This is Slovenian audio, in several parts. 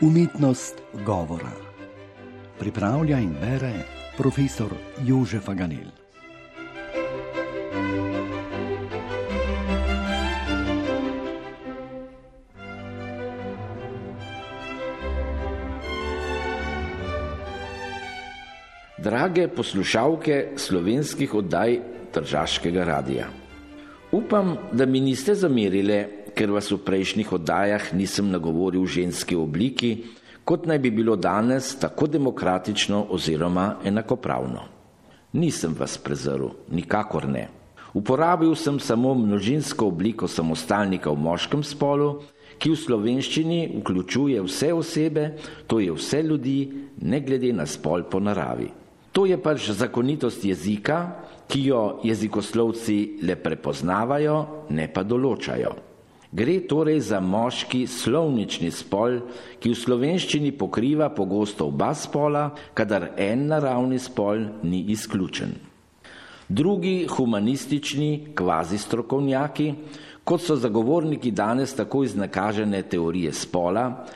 Umetnost govora. Pripravlja in bere profesor Jožef Aganel. Drage poslušalke slovenskih oddaj Tržaškega radia. Upam, da mi niste zamerile, ker vas v prejšnjih oddajah nisem nagovoril v ženski obliki, kot naj bi bilo danes tako demokratično oziroma enakopravno. Nisem vas prezrl, nikakor ne. Uporabil sem samo množinsko obliko samostalnika v moškem spolu, ki v slovenščini vključuje vse osebe, to je vse ljudi, ne glede na spol po naravi. To je pač zakonitost jezika, ki jo jezikoslovci le prepoznavajo, ne pa določajo. Gre torej za moški slovnični spol, ki v slovenščini pokriva pogosto oba spola, kadar en naravni spol ni izključen. Drugi humanistični kvazi strokovnjaki, kot so zagovorniki danes tako iznakažene teorije spola,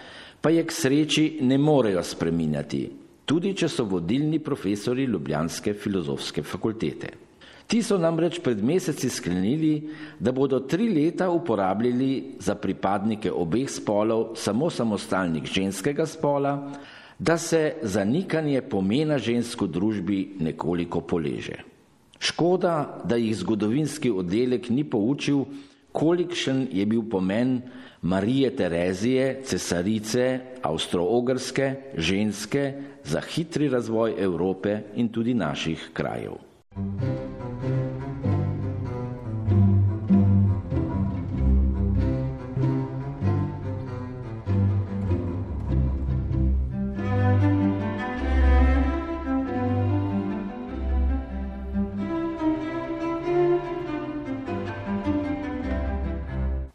pa je k sreči ne morejo spreminjati, tudi če so vodilni profesori Ljubljanske filozofske fakultete. Ti so namreč pred meseci sklenili, da bodo tri leta uporabljali za pripadnike obeh spolov samo samostalnik ženskega spola, da se zanikanje pomena žensko družbi nekoliko poleže. Škoda, da jih zgodovinski oddelek ni poučil, kolikšen je bil pomen Marije Terezije, cesarice, avstro-ogrske, ženske za hitri razvoj Evrope in tudi naših krajev.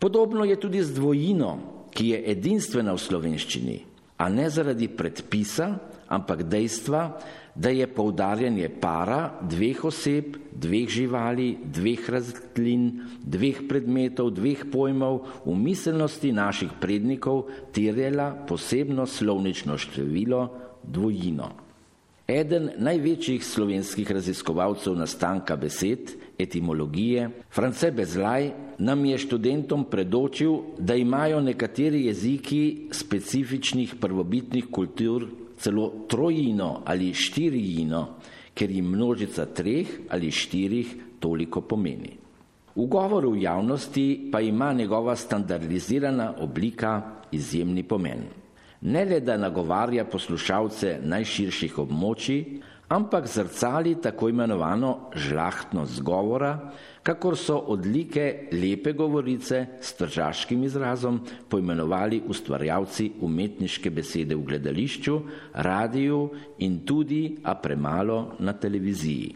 Podobno je tudi z dvojino, ki je edinstvena v slovenščini, a ne zaradi predpisa, ampak dejstva, da je poudarjanje para dveh oseb, dveh živali, dveh rastlin, dveh predmetov, dveh pojmov v miselnosti naših prednikov terjela posebno slovnično število dvojino. Eden največjih slovenskih raziskovalcev nastanka besed, etimologije, France Bezlaj, nam je študentom predočil, da imajo nekateri jeziki specifičnih prvobitnih kultur celo trojino ali štirijino, ker jim množica treh ali štirih toliko pomeni. V govoru v javnosti pa ima njegova standardizirana oblika izjemni pomen. Ne le da nagovarja poslušalce najširših območij, ampak zrcali tako imenovano žlahtnost govora, kakor so odlike lepe govorice s tržaškim izrazom poimenovali ustvarjalci umetniške besede v gledališču, radiju in tudi, a premalo, na televiziji.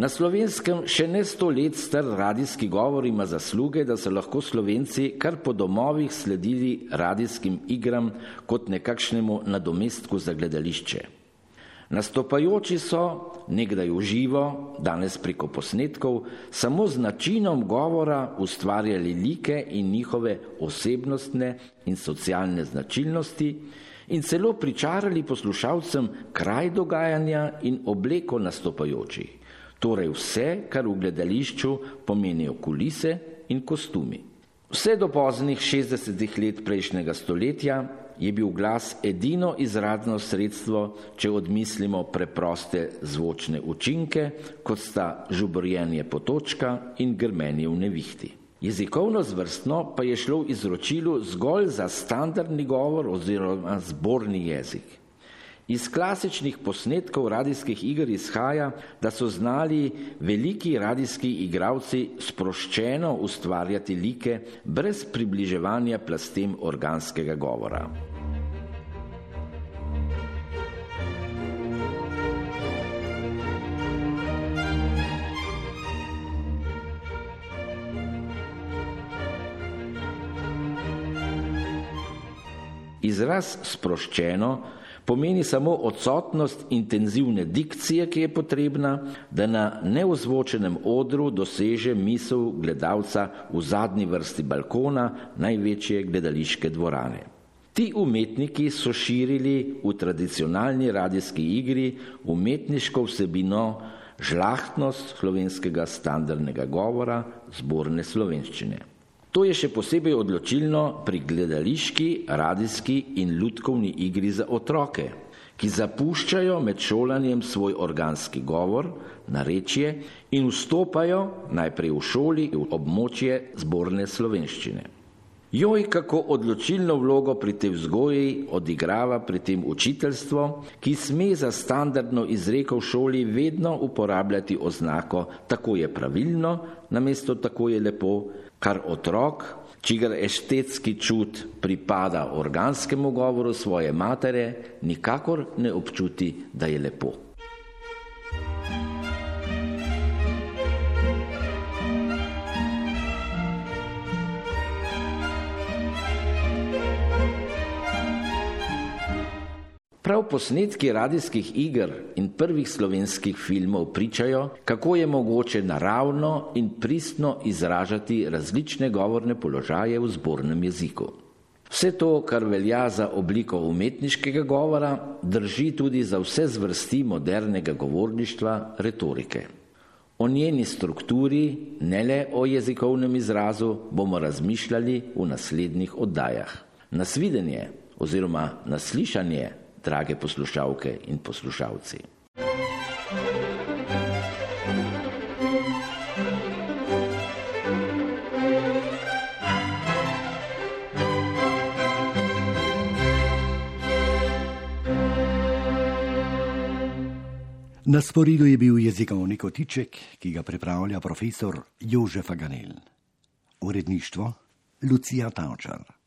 Na slovenskem še ne sto let star radijski govor ima zasluge, da so lahko slovenci kar po domovih sledili radijskim igram kot nekakšnemu nadomestku za gledališče. Nastopajoči so, nekdaj v živo, danes preko posnetkov, samo z načinom govora ustvarjali like in njihove osebnostne in socialne značilnosti in celo pričarali poslušalcem kraj dogajanja in obleko nastopajočih torej vse, kar v gledališču pomenijo kulise in kostumi. Vse do poznih 60 let prejšnjega stoletja je bil glas edino izradno sredstvo, če odmislimo preproste zvočne učinke, kot sta žuborjenje potočka in grmenje v nevihti. Jezikovno zvrstno pa je šlo v izročilu zgolj za standardni govor oziroma zborni jezik. Iz klasičnih posnetkov radijskih iger izhaja, da so znali veliki radijski igravci sproščeno ustvarjati like brez približevanja plastem organskega govora. Izraz sproščeno pomeni samo odsotnost intenzivne dikcije, ki je potrebna, da na neozvočenem odru doseže misel gledalca v zadnji vrsti balkona največje gledališke dvorane. Ti umetniki so širili v tradicionalni radijski igri umetniško vsebino žlahtnost slovenskega standardnega govora, zborne slovenščine. To je še posebej odločilno pri gledališki, radijski in ljudkovni igri za otroke, ki zapuščajo med šolanjem svoj organski govor, narečje in vstopajo najprej v šoli v območje zborne slovenščine. Joj, kako odločilno vlogo pri tej vzgoji odigrava pri tem učiteljstvo, ki sme za standardno izreko v šoli vedno uporabljati oznako tako je pravilno, namesto tako je lepo, kar otrok, čigar estetski čut pripada organskemu govoru svoje matere, nikakor ne občuti, da je lepo. Posnetki radijskih iger in prvih slovenskih filmov pričajo, kako je mogoče naravno in pristno izražati različne govorne položaje v zbornem jeziku. Vse to, kar velja za obliko umetniškega govora, drži tudi za vse zvrsti modernega govorništva retorike. O njeni strukturi, ne le o jezikovnem izrazu, bomo razmišljali v naslednjih oddajah. Nasvidenje oziroma naslišanje drage poslušalke in poslušalci. Na sporidu je bil jezikovni kotiček, ki ga pripravlja profesor Jožef Aganel. Uredništvo Lucija Tavčar.